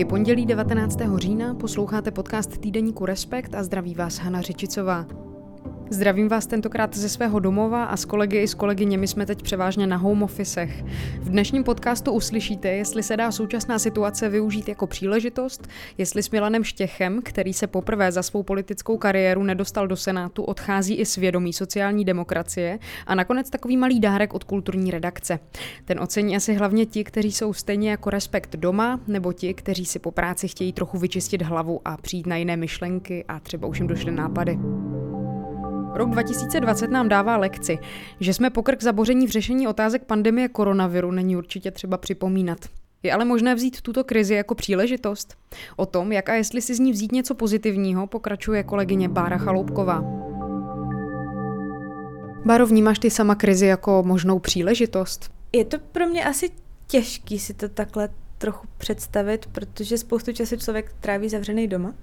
Je pondělí 19. října, posloucháte podcast týdeníku Respekt a zdraví vás Hana Řičicová. Zdravím vás tentokrát ze svého domova a s kolegy i s kolegyněmi jsme teď převážně na home officech. V dnešním podcastu uslyšíte, jestli se dá současná situace využít jako příležitost, jestli s Milanem Štěchem, který se poprvé za svou politickou kariéru nedostal do Senátu, odchází i svědomí sociální demokracie a nakonec takový malý dárek od kulturní redakce. Ten ocení asi hlavně ti, kteří jsou stejně jako respekt doma, nebo ti, kteří si po práci chtějí trochu vyčistit hlavu a přijít na jiné myšlenky a třeba už jim došly nápady. Rok 2020 nám dává lekci, že jsme pokrk zaboření v řešení otázek pandemie koronaviru není určitě třeba připomínat. Je ale možné vzít tuto krizi jako příležitost? O tom, jak a jestli si z ní vzít něco pozitivního, pokračuje kolegyně Bára Chaloupková. Báro, vnímáš ty sama krizi jako možnou příležitost? Je to pro mě asi těžký si to takhle trochu představit, protože spoustu času člověk tráví zavřený doma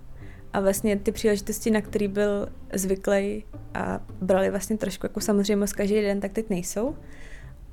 a vlastně ty příležitosti, na který byl zvyklý a brali vlastně trošku jako samozřejmost každý den, tak teď nejsou.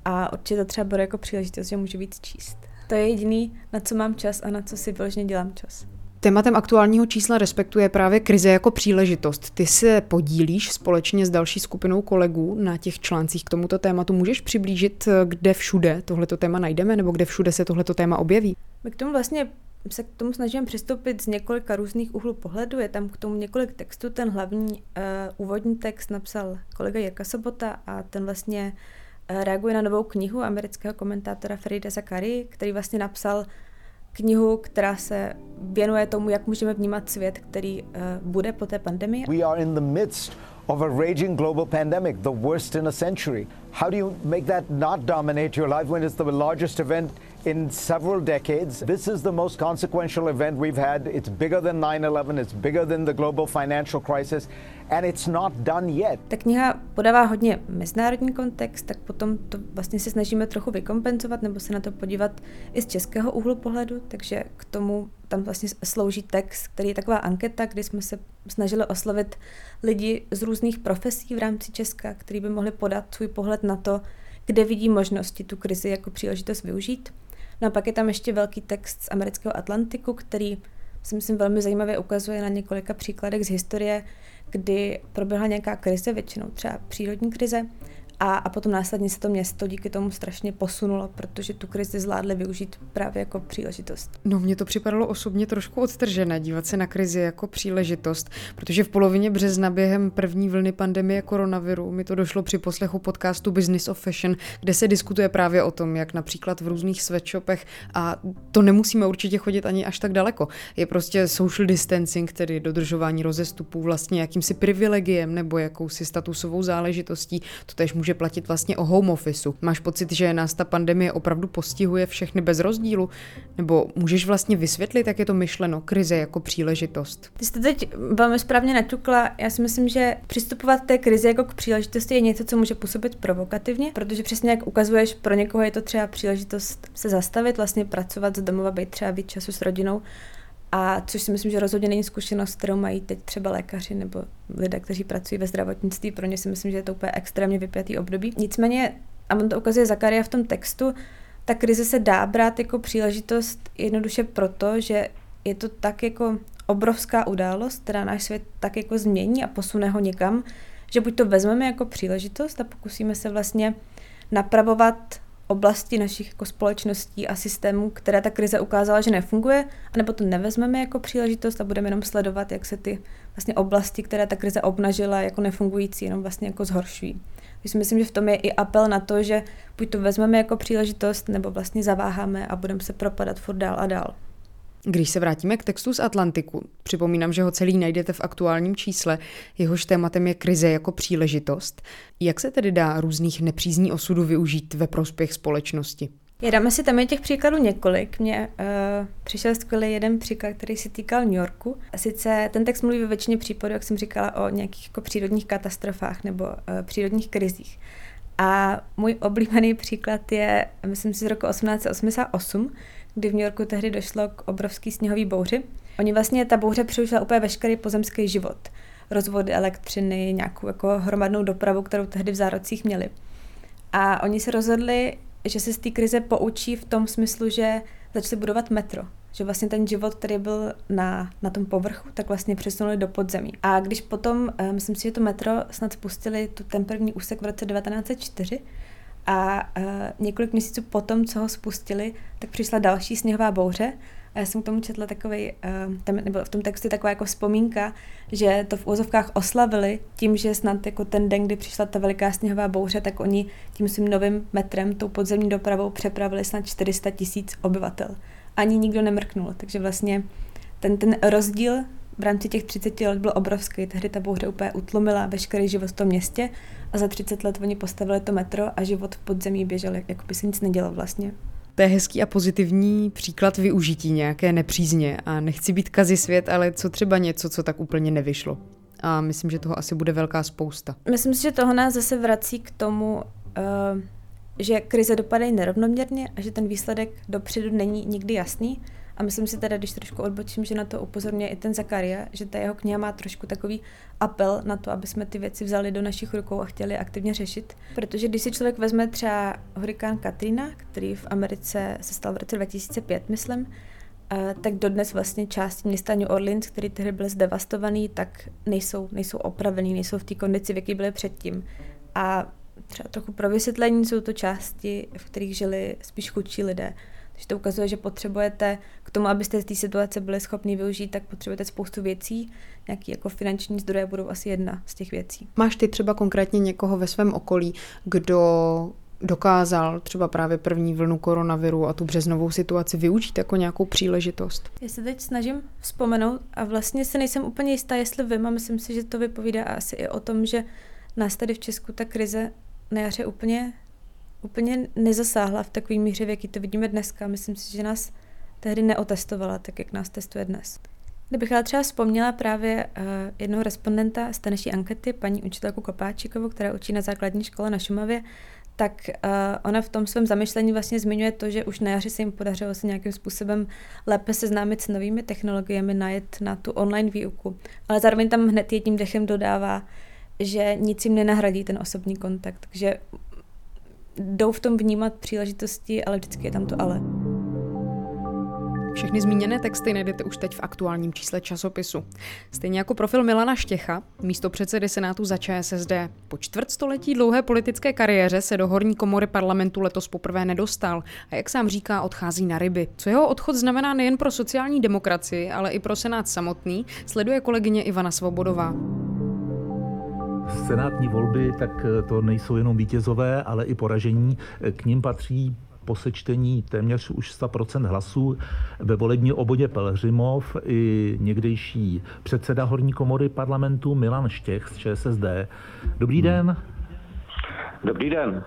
A určitě to třeba bude jako příležitost, že můžu víc číst. To je jediný, na co mám čas a na co si vyloženě dělám čas. Tématem aktuálního čísla respektuje právě krize jako příležitost. Ty se podílíš společně s další skupinou kolegů na těch článcích k tomuto tématu. Můžeš přiblížit, kde všude tohleto téma najdeme, nebo kde všude se tohleto téma objeví? My k tomu vlastně se k tomu snažím přistoupit z několika různých úhlů pohledu. Je tam k tomu několik textů. Ten hlavní uh, úvodní text napsal kolega Jirka Sobota a ten vlastně uh, reaguje na novou knihu amerického komentátora Frida Zakary, který vlastně napsal knihu, která se věnuje tomu, jak můžeme vnímat svět, který uh, bude po té pandemii. We are in the midst of a raging global pandemic, the worst in a century. How do you make that not dominate your life when it's the largest event in several decades. This is the most consequential event we've had. It's bigger than 9 11, it's bigger than the global financial crisis, and it's not done yet. Ta kniha podává hodně mezinárodní kontext, tak potom to vlastně se snažíme trochu vykompenzovat nebo se na to podívat i z českého úhlu pohledu, takže k tomu tam vlastně slouží text, který je taková anketa, kdy jsme se snažili oslovit lidi z různých profesí v rámci Česka, kteří by mohli podat svůj pohled na to, kde vidí možnosti tu krizi jako příležitost využít. No a pak je tam ještě velký text z amerického Atlantiku, který si myslím velmi zajímavě ukazuje na několika příkladech z historie, kdy proběhla nějaká krize, většinou třeba přírodní krize, a, a potom následně se to město díky tomu strašně posunulo, protože tu krizi zvládli využít právě jako příležitost. No, mně to připadalo osobně trošku odtržené dívat se na krizi jako příležitost, protože v polovině března během první vlny pandemie koronaviru mi to došlo při poslechu podcastu Business of Fashion, kde se diskutuje právě o tom, jak například v různých sweatshopech, a to nemusíme určitě chodit ani až tak daleko, je prostě social distancing, tedy dodržování rozestupů vlastně jakýmsi privilegiem nebo jakousi statusovou záležitostí. To tež může platit vlastně o home officeu. Máš pocit, že nás ta pandemie opravdu postihuje všechny bez rozdílu? Nebo můžeš vlastně vysvětlit, jak je to myšleno, krize jako příležitost? Ty jste teď velmi správně naťukla. Já si myslím, že přistupovat té krizi jako k příležitosti je něco, co může působit provokativně, protože přesně jak ukazuješ, pro někoho je to třeba příležitost se zastavit, vlastně pracovat z domova, být třeba víc času s rodinou. A což si myslím, že rozhodně není zkušenost, kterou mají teď třeba lékaři nebo lidé, kteří pracují ve zdravotnictví. Pro ně si myslím, že je to úplně extrémně vypjatý období. Nicméně, a on to ukazuje Zakaria v tom textu, ta krize se dá brát jako příležitost jednoduše proto, že je to tak jako obrovská událost, která náš svět tak jako změní a posune ho někam, že buď to vezmeme jako příležitost a pokusíme se vlastně napravovat oblasti našich jako společností a systémů, které ta krize ukázala, že nefunguje, anebo to nevezmeme jako příležitost a budeme jenom sledovat, jak se ty vlastně oblasti, které ta krize obnažila jako nefungující, jenom vlastně jako zhoršují. Takže si myslím, že v tom je i apel na to, že buď to vezmeme jako příležitost, nebo vlastně zaváháme a budeme se propadat furt dál a dál. Když se vrátíme k textu z Atlantiku, připomínám, že ho celý najdete v aktuálním čísle, jehož tématem je krize jako příležitost. Jak se tedy dá různých nepřízní osudů využít ve prospěch společnosti? Jedeme si tam je těch příkladů několik. Mně uh, přišel skvělý jeden příklad, který se týkal New Yorku. A sice ten text mluví ve většině případů, jak jsem říkala, o nějakých jako přírodních katastrofách nebo uh, přírodních krizích. A můj oblíbený příklad je, myslím si, z roku 1888, kdy v New Yorku tehdy došlo k obrovský sněhový bouři. Oni vlastně, ta bouře přerušila úplně veškerý pozemský život. Rozvody elektřiny, nějakou jako hromadnou dopravu, kterou tehdy v zárocích měli. A oni se rozhodli, že se z té krize poučí v tom smyslu, že začali budovat metro. že vlastně ten život, který byl na, na tom povrchu, tak vlastně přesunuli do podzemí. A když potom, uh, myslím si, že to metro snad spustili tu ten první úsek v roce 1904, a uh, několik měsíců potom, co ho spustili, tak přišla další sněhová bouře a já jsem k tomu četla takový, uh, tam, nebo v tom textu taková jako vzpomínka, že to v úzovkách oslavili tím, že snad jako ten den, kdy přišla ta veliká sněhová bouře, tak oni tím svým novým metrem, tou podzemní dopravou přepravili snad 400 tisíc obyvatel. Ani nikdo nemrknul, takže vlastně ten, ten rozdíl v rámci těch 30 let byl obrovský. Tehdy ta bouře úplně utlumila veškerý život v tom městě a za 30 let oni postavili to metro a život v podzemí běžel, jako by se nic nedělo vlastně. To je hezký a pozitivní příklad využití nějaké nepřízně a nechci být kazi svět, ale co třeba něco, co tak úplně nevyšlo. A myslím, že toho asi bude velká spousta. Myslím si, že toho nás zase vrací k tomu, uh, že krize dopadají nerovnoměrně a že ten výsledek dopředu není nikdy jasný a myslím si teda, když trošku odbočím, že na to upozorňuje i ten Zakaria, že ta jeho kniha má trošku takový apel na to, aby jsme ty věci vzali do našich rukou a chtěli aktivně řešit. Protože když si člověk vezme třeba hurikán Katrina, který v Americe se stal v roce 2005, myslím, eh, tak dodnes vlastně části města New Orleans, který tehdy byl zdevastovaný, tak nejsou, nejsou opravený, nejsou v té kondici, v jaké byly předtím. A třeba trochu pro vysvětlení jsou to části, v kterých žili spíš chudší lidé. Takže to ukazuje, že potřebujete k tomu, abyste z té situace byli schopni využít, tak potřebujete spoustu věcí. Nějaký jako finanční zdroje budou asi jedna z těch věcí. Máš ty třeba konkrétně někoho ve svém okolí, kdo dokázal třeba právě první vlnu koronaviru a tu březnovou situaci využít jako nějakou příležitost? Já se teď snažím vzpomenout a vlastně se nejsem úplně jistá, jestli vím a myslím si, že to vypovídá asi i o tom, že nás tady v Česku ta krize na jaře úplně úplně nezasáhla v takové míře, v jaký to vidíme dneska. Myslím si, že nás tehdy neotestovala tak, jak nás testuje dnes. Kdybych ale třeba vzpomněla právě uh, jednoho respondenta z té naší ankety, paní učitelku Kopáčikovou, která učí na základní škole na Šumavě, tak uh, ona v tom svém zamyšlení vlastně zmiňuje to, že už na jaře se jim podařilo se nějakým způsobem lépe seznámit s novými technologiemi, najet na tu online výuku. Ale zároveň tam hned jedním dechem dodává, že nic jim nenahradí ten osobní kontakt. Takže jdou v tom vnímat příležitosti, ale vždycky je tam to ale. Všechny zmíněné texty najdete už teď v aktuálním čísle časopisu. Stejně jako profil Milana Štěcha, místo předsedy Senátu za ČSSD. Po čtvrtstoletí dlouhé politické kariéře se do horní komory parlamentu letos poprvé nedostal a jak sám říká, odchází na ryby. Co jeho odchod znamená nejen pro sociální demokracii, ale i pro Senát samotný, sleduje kolegyně Ivana Svobodová senátní volby, tak eh, to nejsou jenom vítězové, ale i poražení. Eh, k ním patří po sečtení téměř už 100% hlasů ve volební obodě Pelhřimov i někdejší předseda horní komory parlamentu Milan Štěch z ČSSD. Dobrý den. Dobrý den.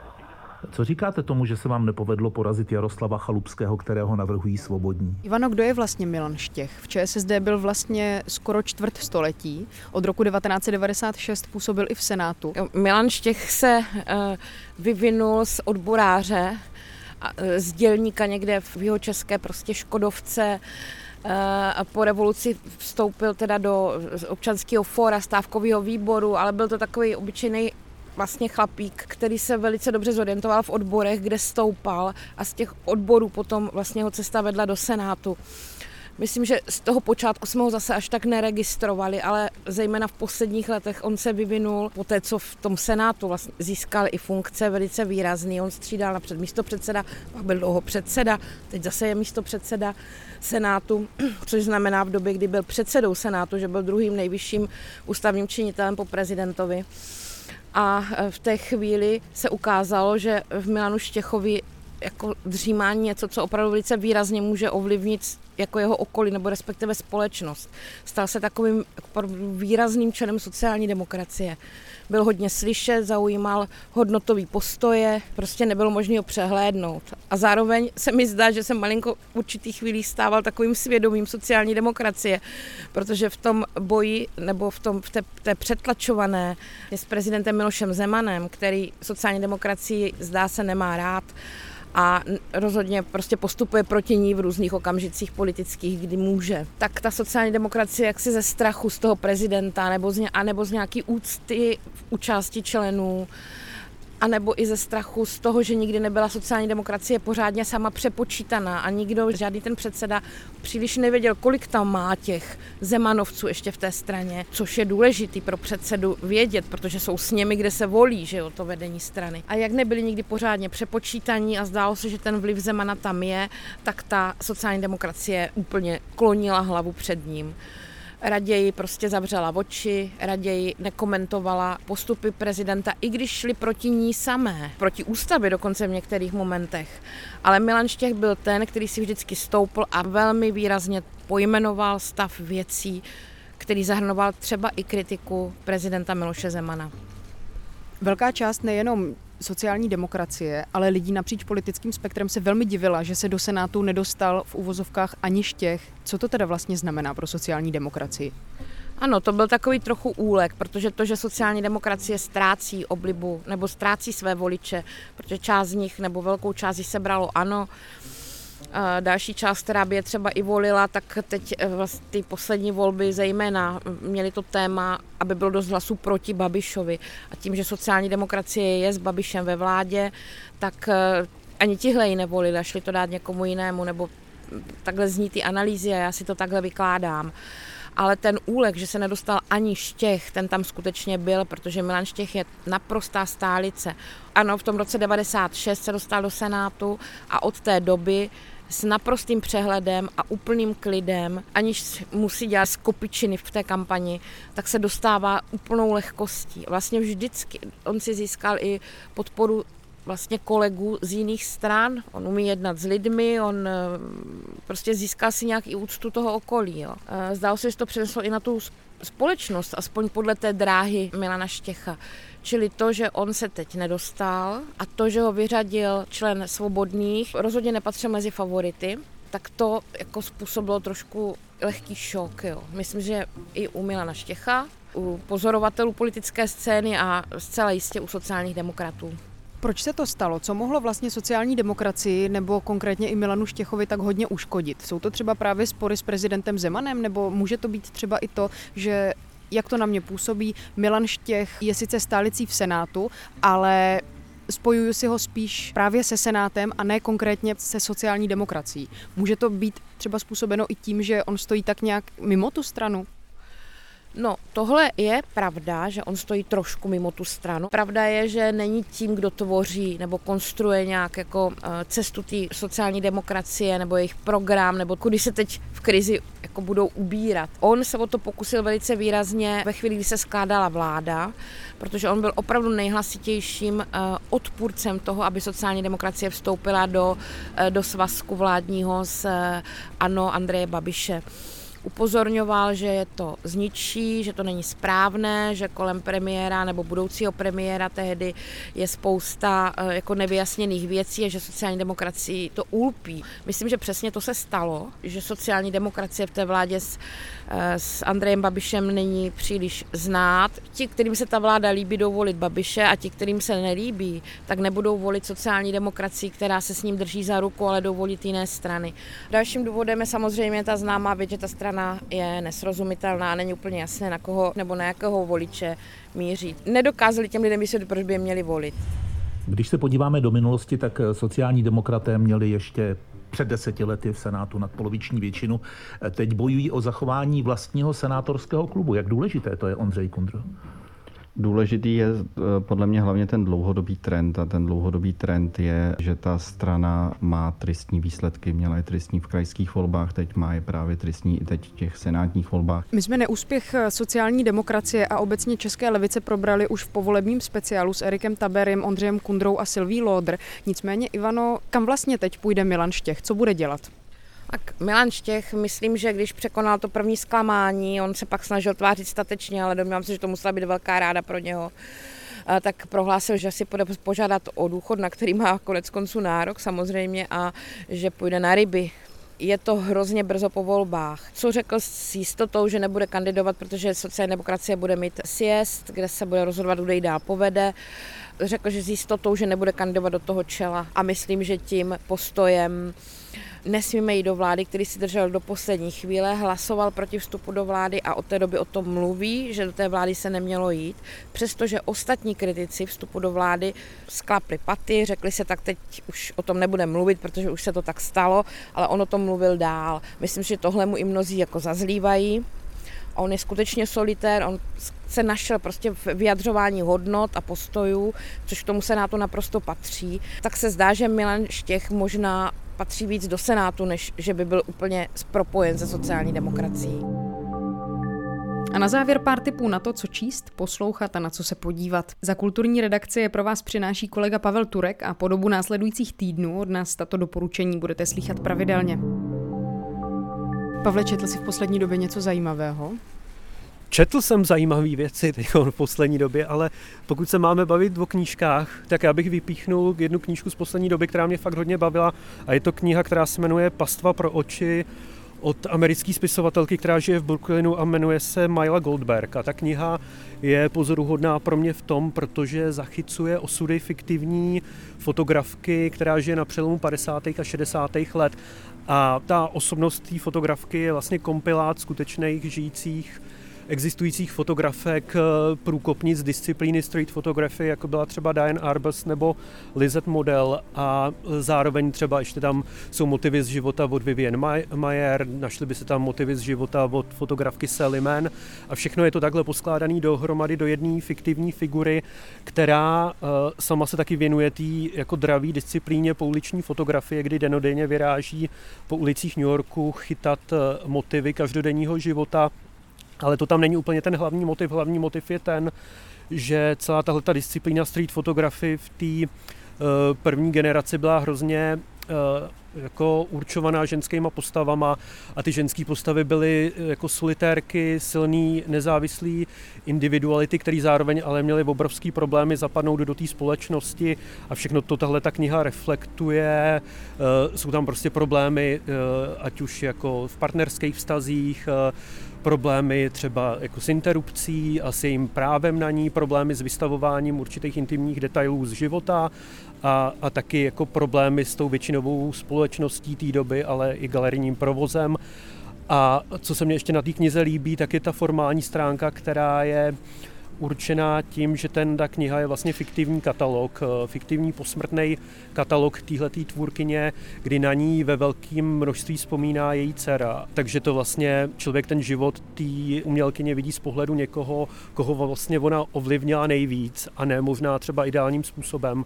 Co říkáte tomu, že se vám nepovedlo porazit Jaroslava Chalupského, kterého navrhují svobodní? Ivano, kdo je vlastně Milan Štěch? V ČSSD byl vlastně skoro čtvrt století. Od roku 1996 působil i v Senátu. Milan Štěch se uh, vyvinul z odboráře, uh, z dělníka někde v jeho české prostě Škodovce, eh, a po revoluci vstoupil teda do občanského fóra, stávkového výboru, ale byl to takový obyčejný vlastně chlapík, který se velice dobře zorientoval v odborech, kde stoupal a z těch odborů potom vlastně ho cesta vedla do Senátu. Myslím, že z toho počátku jsme ho zase až tak neregistrovali, ale zejména v posledních letech on se vyvinul po té, co v tom Senátu vlastně získal i funkce velice výrazný. On střídal napřed místo předseda, pak byl dlouho předseda, teď zase je místo předseda Senátu, což znamená v době, kdy byl předsedou Senátu, že byl druhým nejvyšším ústavním činitelem po prezidentovi. A v té chvíli se ukázalo, že v Milanu Štěchovi jako dřímání něco, co opravdu velice výrazně může ovlivnit jako jeho okolí nebo respektive společnost. Stal se takovým výrazným členem sociální demokracie. Byl hodně slyšet, zaujímal hodnotový postoje, prostě nebylo možné ho přehlédnout. A zároveň se mi zdá, že jsem malinko v určitých chvílích stával takovým svědomím sociální demokracie, protože v tom boji nebo v, tom, v té, té přetlačované s prezidentem Milošem Zemanem, který sociální demokracii zdá se nemá rád, a rozhodně prostě postupuje proti ní v různých okamžicích politických, kdy může. Tak ta sociální demokracie jaksi ze strachu z toho prezidenta nebo z, ně, nebo z nějaký úcty v účasti členů anebo i ze strachu z toho, že nikdy nebyla sociální demokracie pořádně sama přepočítaná a nikdo, žádný ten předseda příliš nevěděl, kolik tam má těch zemanovců ještě v té straně, což je důležitý pro předsedu vědět, protože jsou s nimi, kde se volí, že jo, to vedení strany. A jak nebyli nikdy pořádně přepočítaní a zdálo se, že ten vliv Zemana tam je, tak ta sociální demokracie úplně klonila hlavu před ním raději prostě zavřela oči, raději nekomentovala postupy prezidenta, i když šli proti ní samé, proti ústavě dokonce v některých momentech. Ale Milan Štěch byl ten, který si vždycky stoupl a velmi výrazně pojmenoval stav věcí, který zahrnoval třeba i kritiku prezidenta Miloše Zemana. Velká část nejenom sociální demokracie, ale lidí napříč politickým spektrem se velmi divila, že se do Senátu nedostal v uvozovkách ani štěch. Co to teda vlastně znamená pro sociální demokracii? Ano, to byl takový trochu úlek, protože to, že sociální demokracie ztrácí oblibu nebo ztrácí své voliče, protože část z nich nebo velkou část jich sebralo ano, další část, která by je třeba i volila, tak teď vlastně ty poslední volby zejména měly to téma, aby bylo dost hlasů proti Babišovi. A tím, že sociální demokracie je s Babišem ve vládě, tak eh, ani tihle ji nevolili šli to dát někomu jinému, nebo takhle zní ty analýzy a já si to takhle vykládám ale ten úlek, že se nedostal ani Štěch, ten tam skutečně byl, protože Milan Štěch je naprostá stálice. Ano, v tom roce 96 se dostal do Senátu a od té doby s naprostým přehledem a úplným klidem, aniž musí dělat skopičiny v té kampani, tak se dostává úplnou lehkostí. Vlastně vždycky on si získal i podporu vlastně kolegů z jiných stran. On umí jednat s lidmi, on eh, prostě získal si nějaký úctu toho okolí. Jo. Eh, zdálo se, že to přineslo i na tu společnost, aspoň podle té dráhy Milana Štěcha. Čili to, že on se teď nedostal a to, že ho vyřadil člen svobodných, rozhodně nepatřil mezi favority, tak to jako způsobilo trošku lehký šok. Jo. Myslím, že i u Milana Štěcha, u pozorovatelů politické scény a zcela jistě u sociálních demokratů. Proč se to stalo? Co mohlo vlastně sociální demokracii nebo konkrétně i Milanu Štěchovi tak hodně uškodit? Jsou to třeba právě spory s prezidentem Zemanem nebo může to být třeba i to, že jak to na mě působí, Milan Štěch je sice stálicí v Senátu, ale spojuju si ho spíš právě se Senátem a ne konkrétně se sociální demokracií. Může to být třeba způsobeno i tím, že on stojí tak nějak mimo tu stranu? No, tohle je pravda, že on stojí trošku mimo tu stranu. Pravda je, že není tím, kdo tvoří nebo konstruuje nějak jako eh, cestu té sociální demokracie nebo jejich program, nebo kudy se teď v krizi jako budou ubírat. On se o to pokusil velice výrazně ve chvíli, kdy se skládala vláda, protože on byl opravdu nejhlasitějším eh, odpůrcem toho, aby sociální demokracie vstoupila do, eh, do svazku vládního s ANO Andreje Babiše upozorňoval, že je to zničí, že to není správné, že kolem premiéra nebo budoucího premiéra tehdy je spousta eh, jako nevyjasněných věcí a že sociální demokracii to ulpí. Myslím, že přesně to se stalo, že sociální demokracie v té vládě s, eh, s Andrejem Babišem není příliš znát. Ti, kterým se ta vláda líbí, jdou volit Babiše a ti, kterým se nelíbí, tak nebudou volit sociální demokracii, která se s ním drží za ruku, ale jdou volit jiné strany. Dalším důvodem je samozřejmě ta známá věc, že ta strana strana je nesrozumitelná, není úplně jasné, na koho nebo na jakého voliče míří. Nedokázali těm lidem vysvětlit, proč by je měli volit. Když se podíváme do minulosti, tak sociální demokraté měli ještě před deseti lety v Senátu nadpoloviční většinu. Teď bojují o zachování vlastního senátorského klubu. Jak důležité to je, Ondřej Kundro? Důležitý je eh, podle mě hlavně ten dlouhodobý trend a ten dlouhodobý trend je, že ta strana má tristní výsledky. Měla je tristní v krajských volbách, teď má je právě tristní i teď v těch senátních volbách. My jsme neúspěch eh, sociální demokracie a obecně České levice probrali už v povolebním speciálu s Erikem Taberem, Ondřejem Kundrou a Silví Lodr. Nicméně, Ivano, kam vlastně teď půjde Milan Štěch? Co bude dělat? Tak Milan Štěch, myslím, že když překonal to první zklamání, on se pak snažil tvářit statečně, ale domnívám se, že to musela být velká ráda pro něho tak prohlásil, že si půjde požádat o důchod, na který má konec konců nárok samozřejmě a že půjde na ryby. Je to hrozně brzo po volbách. Co řekl s jistotou, že nebude kandidovat, protože sociální demokracie bude mít siest, kde se bude rozhodovat, kdo ji dál povede řekl, že s jistotou, že nebude kandidovat do toho čela a myslím, že tím postojem nesmíme jít do vlády, který si držel do poslední chvíle, hlasoval proti vstupu do vlády a od té doby o tom mluví, že do té vlády se nemělo jít, přestože ostatní kritici vstupu do vlády sklapli paty, řekli se tak teď už o tom nebude mluvit, protože už se to tak stalo, ale on o tom mluvil dál. Myslím, že tohle mu i mnozí jako zazlívají. On je skutečně solitér, on se našel prostě v vyjadřování hodnot a postojů, což k tomu Senátu naprosto patří. Tak se zdá, že Milan Štěch možná patří víc do Senátu, než že by byl úplně propojen se sociální demokracií. A na závěr pár tipů na to, co číst, poslouchat a na co se podívat. Za kulturní redakci je pro vás přináší kolega Pavel Turek a po dobu následujících týdnů od nás tato doporučení budete slychat pravidelně. Pavle, četl jsi v poslední době něco zajímavého? Četl jsem zajímavé věci v poslední době, ale pokud se máme bavit o knížkách, tak já bych vypíchnul jednu knížku z poslední doby, která mě fakt hodně bavila a je to kniha, která se jmenuje Pastva pro oči od americké spisovatelky, která žije v Brooklynu a jmenuje se Myla Goldberg. A ta kniha je pozoruhodná pro mě v tom, protože zachycuje osudy fiktivní fotografky, která žije na přelomu 50. a 60. let. A ta osobnost té fotografky je vlastně kompilát skutečných žijících existujících fotografek eh, průkopnic disciplíny street photography, jako byla třeba Diane Arbus nebo Lizette Model a zároveň třeba ještě tam jsou motivy z života od Vivian Mayer, našly by se tam motivy z života od fotografky Sally Mann a všechno je to takhle poskládané dohromady do jedné fiktivní figury, která uh, sama se taky věnuje té jako draví disciplíně pouliční fotografie, kdy denodenně vyráží po ulicích New Yorku chytat uh, motivy každodenního života ale to tam není úplně ten hlavní motiv. Hlavní motiv je ten, že celá tahle disciplína street fotografy v té uh, první generaci byla hrozně uh, jako určovaná ženskýma postavama a ty ženské postavy byly eh, jako solitérky, silný, nezávislý individuality, který zároveň ale měly obrovský problémy zapadnout do té společnosti a všechno to tahle ta kniha reflektuje. Jsou tam prostě problémy, ať už jako v partnerských vztazích, problémy třeba jako s interrupcí a s jejím právem na ní, problémy s vystavováním určitých intimních detailů z života a, a taky jako problémy s tou většinovou společností té doby, ale i galerijním provozem. A co se mně ještě na té knize líbí, tak je ta formální stránka, která je uh, určená tím, že ten ta kniha je vlastně fiktivní katalog, eh, fiktivní posmrtný katalog téhletý tvůrkyně, kdy na ní ve velkém množství vzpomíná její dcera. Takže to vlastně člověk ten život té umělkyně vidí z pohledu někoho, koho vlastně ona ovlivnila nejvíc a ne možná třeba ideálním způsobem.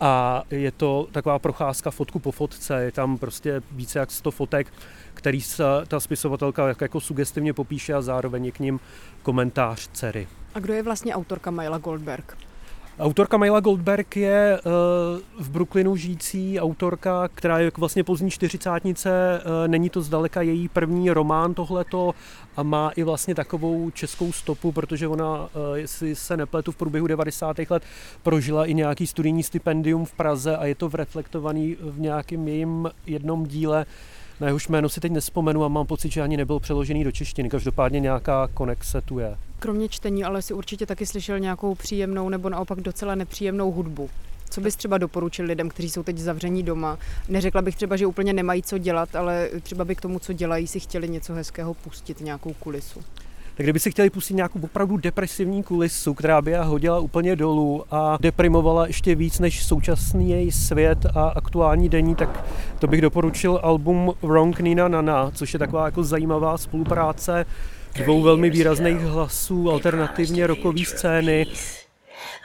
A je to taková procházka fotku po fotce, je tam prostě více jak 100 fotek, který se ta spisovatelka jako sugestivně popíše a zároveň je k ním komentář dcery. A kdo je vlastně autorka Maila Goldberg? Autorka Maila Goldberg je uh, v Brooklynu žijící autorka, která je vlastně pozdní čtyřicátnice, uh, není to zdaleka její první román tohleto a má i vlastně takovou českou stopu, protože ona, uh, jestli se nepletu, v průběhu 90. let prožila i nějaký studijní stipendium v Praze a je to reflektovaný v nějakém jejím jednom díle, na jehož jméno si teď nespomenu a mám pocit, že ani nebyl přeložený do češtiny. Každopádně nějaká konexe tu je. Kromě čtení, ale si určitě taky slyšel nějakou příjemnou nebo naopak docela nepříjemnou hudbu. Co bys třeba doporučil lidem, kteří jsou teď zavření doma? Neřekla bych třeba, že úplně nemají co dělat, ale třeba by k tomu, co dělají, si chtěli něco hezkého pustit, nějakou kulisu tak kdyby si chtěli pustit nějakou opravdu depresivní kulisu, která by je hodila úplně dolů a deprimovala ještě víc než současný její svět a aktuální denní, tak to bych doporučil album Wrong Nina Nana, což je taková jako zajímavá spolupráce dvou velmi výrazných hlasů alternativně rokové scény.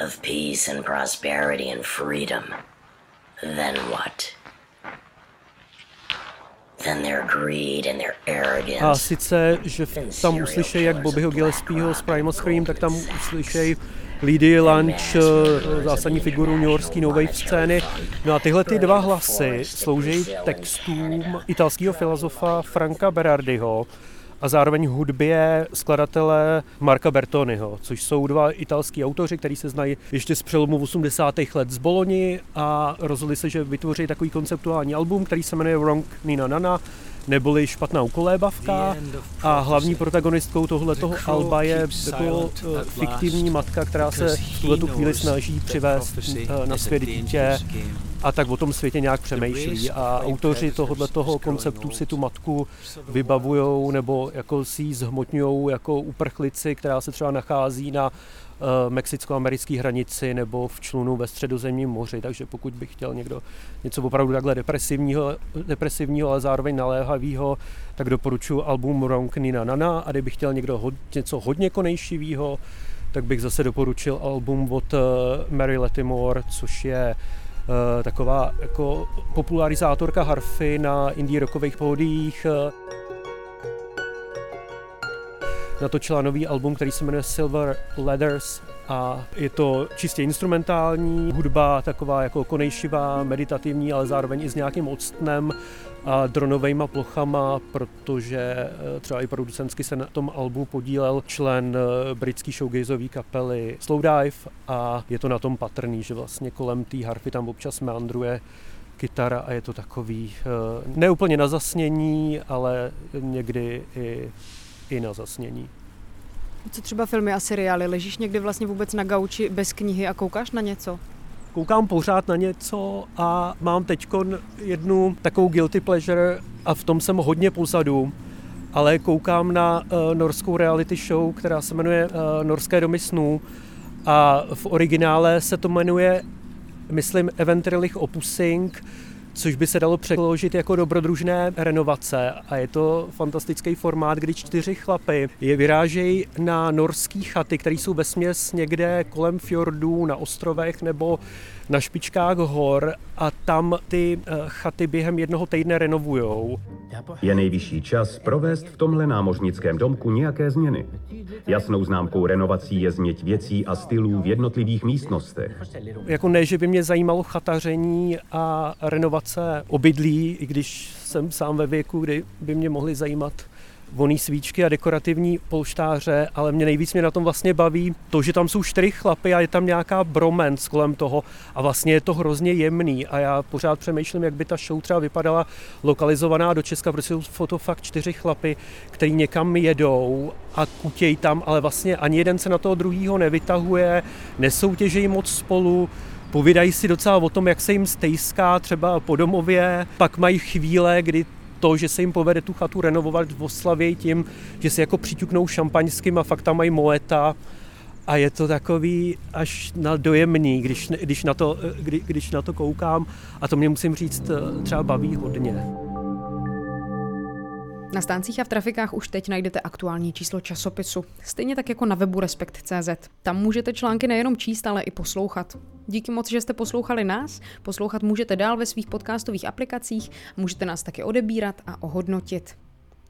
Of peace and prosperity and freedom. Then what? A sice, že tam uslyšejí jak Bobbyho Gillespieho z Primal Scream, tak tam uslyšejí Lady Lunch, zásadní figuru New Yorkské nové scény. No a tyhle ty dva hlasy slouží textům italského filozofa Franka Berardiho, a zároveň hudbě skladatele Marka Bertoniho, což jsou dva italský autoři, kteří se znají ještě z přelomu 80. let z Boloni a rozhodli se, že vytvoří takový konceptuální album, který se jmenuje Wrong Nina Nana, neboli špatná ukolébavka. A hlavní protagonistkou tohoto alba je jako fiktivní matka, která se v tuhle chvíli snaží přivést na svět dítě a tak o tom světě nějak přemýšlí. A autoři tohoto toho konceptu si tu matku vybavují nebo jako si ji zhmotňují jako uprchlici, která se třeba nachází na uh, mexicko-americké hranici nebo v člunu ve středozemním moři. Takže pokud by chtěl někdo něco opravdu takhle depresivního, depresivního ale zároveň naléhavého, tak doporučuji album Wrong Nina Nana a kdyby chtěl někdo hod, něco hodně konejšivého, tak bych zase doporučil album od uh, Mary Latimore, což je taková jako popularizátorka harfy na indie rockových pódiích. Natočila nový album, který se jmenuje Silver Letters a je to čistě instrumentální hudba, taková jako konejšivá, meditativní, ale zároveň i s nějakým odstnem a dronovými plochama, protože eh, třeba i producentsky se na tom albu podílel člen eh, britský showgazové kapely Slowdive a je to na tom patrný, že vlastně kolem té harfy tam občas meandruje kytara a je to takový eh, neúplně na zasnění, ale někdy i, i na zasnění. Co třeba filmy a seriály? Ležíš někdy vlastně vůbec na gauči bez knihy a koukáš na něco? koukám pořád na něco a mám teď jednu takovou guilty pleasure a v tom jsem hodně pozadu, ale koukám na uh, norskou reality show, která se jmenuje uh, Norské domy snů a v originále se to jmenuje, myslím, Eventrilich Opusing, což by se dalo přeložit jako dobrodružné renovace. A je to fantastický formát, kdy čtyři chlapy je vyrážejí na norský chaty, které jsou ve směs někde kolem fjordů, na ostrovech nebo na špičkách hor a tam ty eh, chaty během jednoho týdne renovujou. Je nejvyšší čas provést v tomhle námořnickém domku nějaké změny. Jasnou známkou renovací je změť věcí a stylů v jednotlivých místnostech. Jako ne, že by mě zajímalo chataření a renovace obydlí, i když jsem sám ve věku, kdy by mě mohly zajímat voný svíčky a dekorativní polštáře, ale mě nejvíc mě na tom vlastně baví to, že tam jsou čtyři chlapy a je tam nějaká bromance kolem toho a vlastně je to hrozně jemný. A já pořád přemýšlím, jak by ta show třeba vypadala lokalizovaná do Česka, protože jsou to fakt čtyři chlapy, který někam jedou a kutějí tam, ale vlastně ani jeden se na toho druhýho nevytahuje, nesoutěžejí moc spolu, povídají si docela o tom, jak se jim stejská třeba po domově, pak mají chvíle, kdy to, že se jim povede tu chatu renovovat v Oslavě tím, že se jako přiťuknou šampaňským a fakt tam mají moeta a je to takový až na dojemný, když, když, na to, kdy, když na to koukám a to mě musím říct třeba baví hodně. Na stáncích a v trafikách už teď najdete aktuální číslo časopisu, stejně tak jako na webu Respekt.cz. Tam můžete články nejenom číst, ale i poslouchat. Díky moc, že jste poslouchali nás, poslouchat můžete dál ve svých podcastových aplikacích, můžete nás taky odebírat a ohodnotit.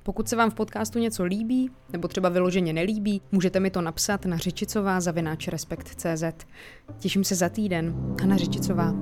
Pokud se vám v podcastu něco líbí, nebo třeba vyloženě nelíbí, můžete mi to napsat na řečicová zavináč Respekt.cz. Těším se za týden. Hana Řečicová.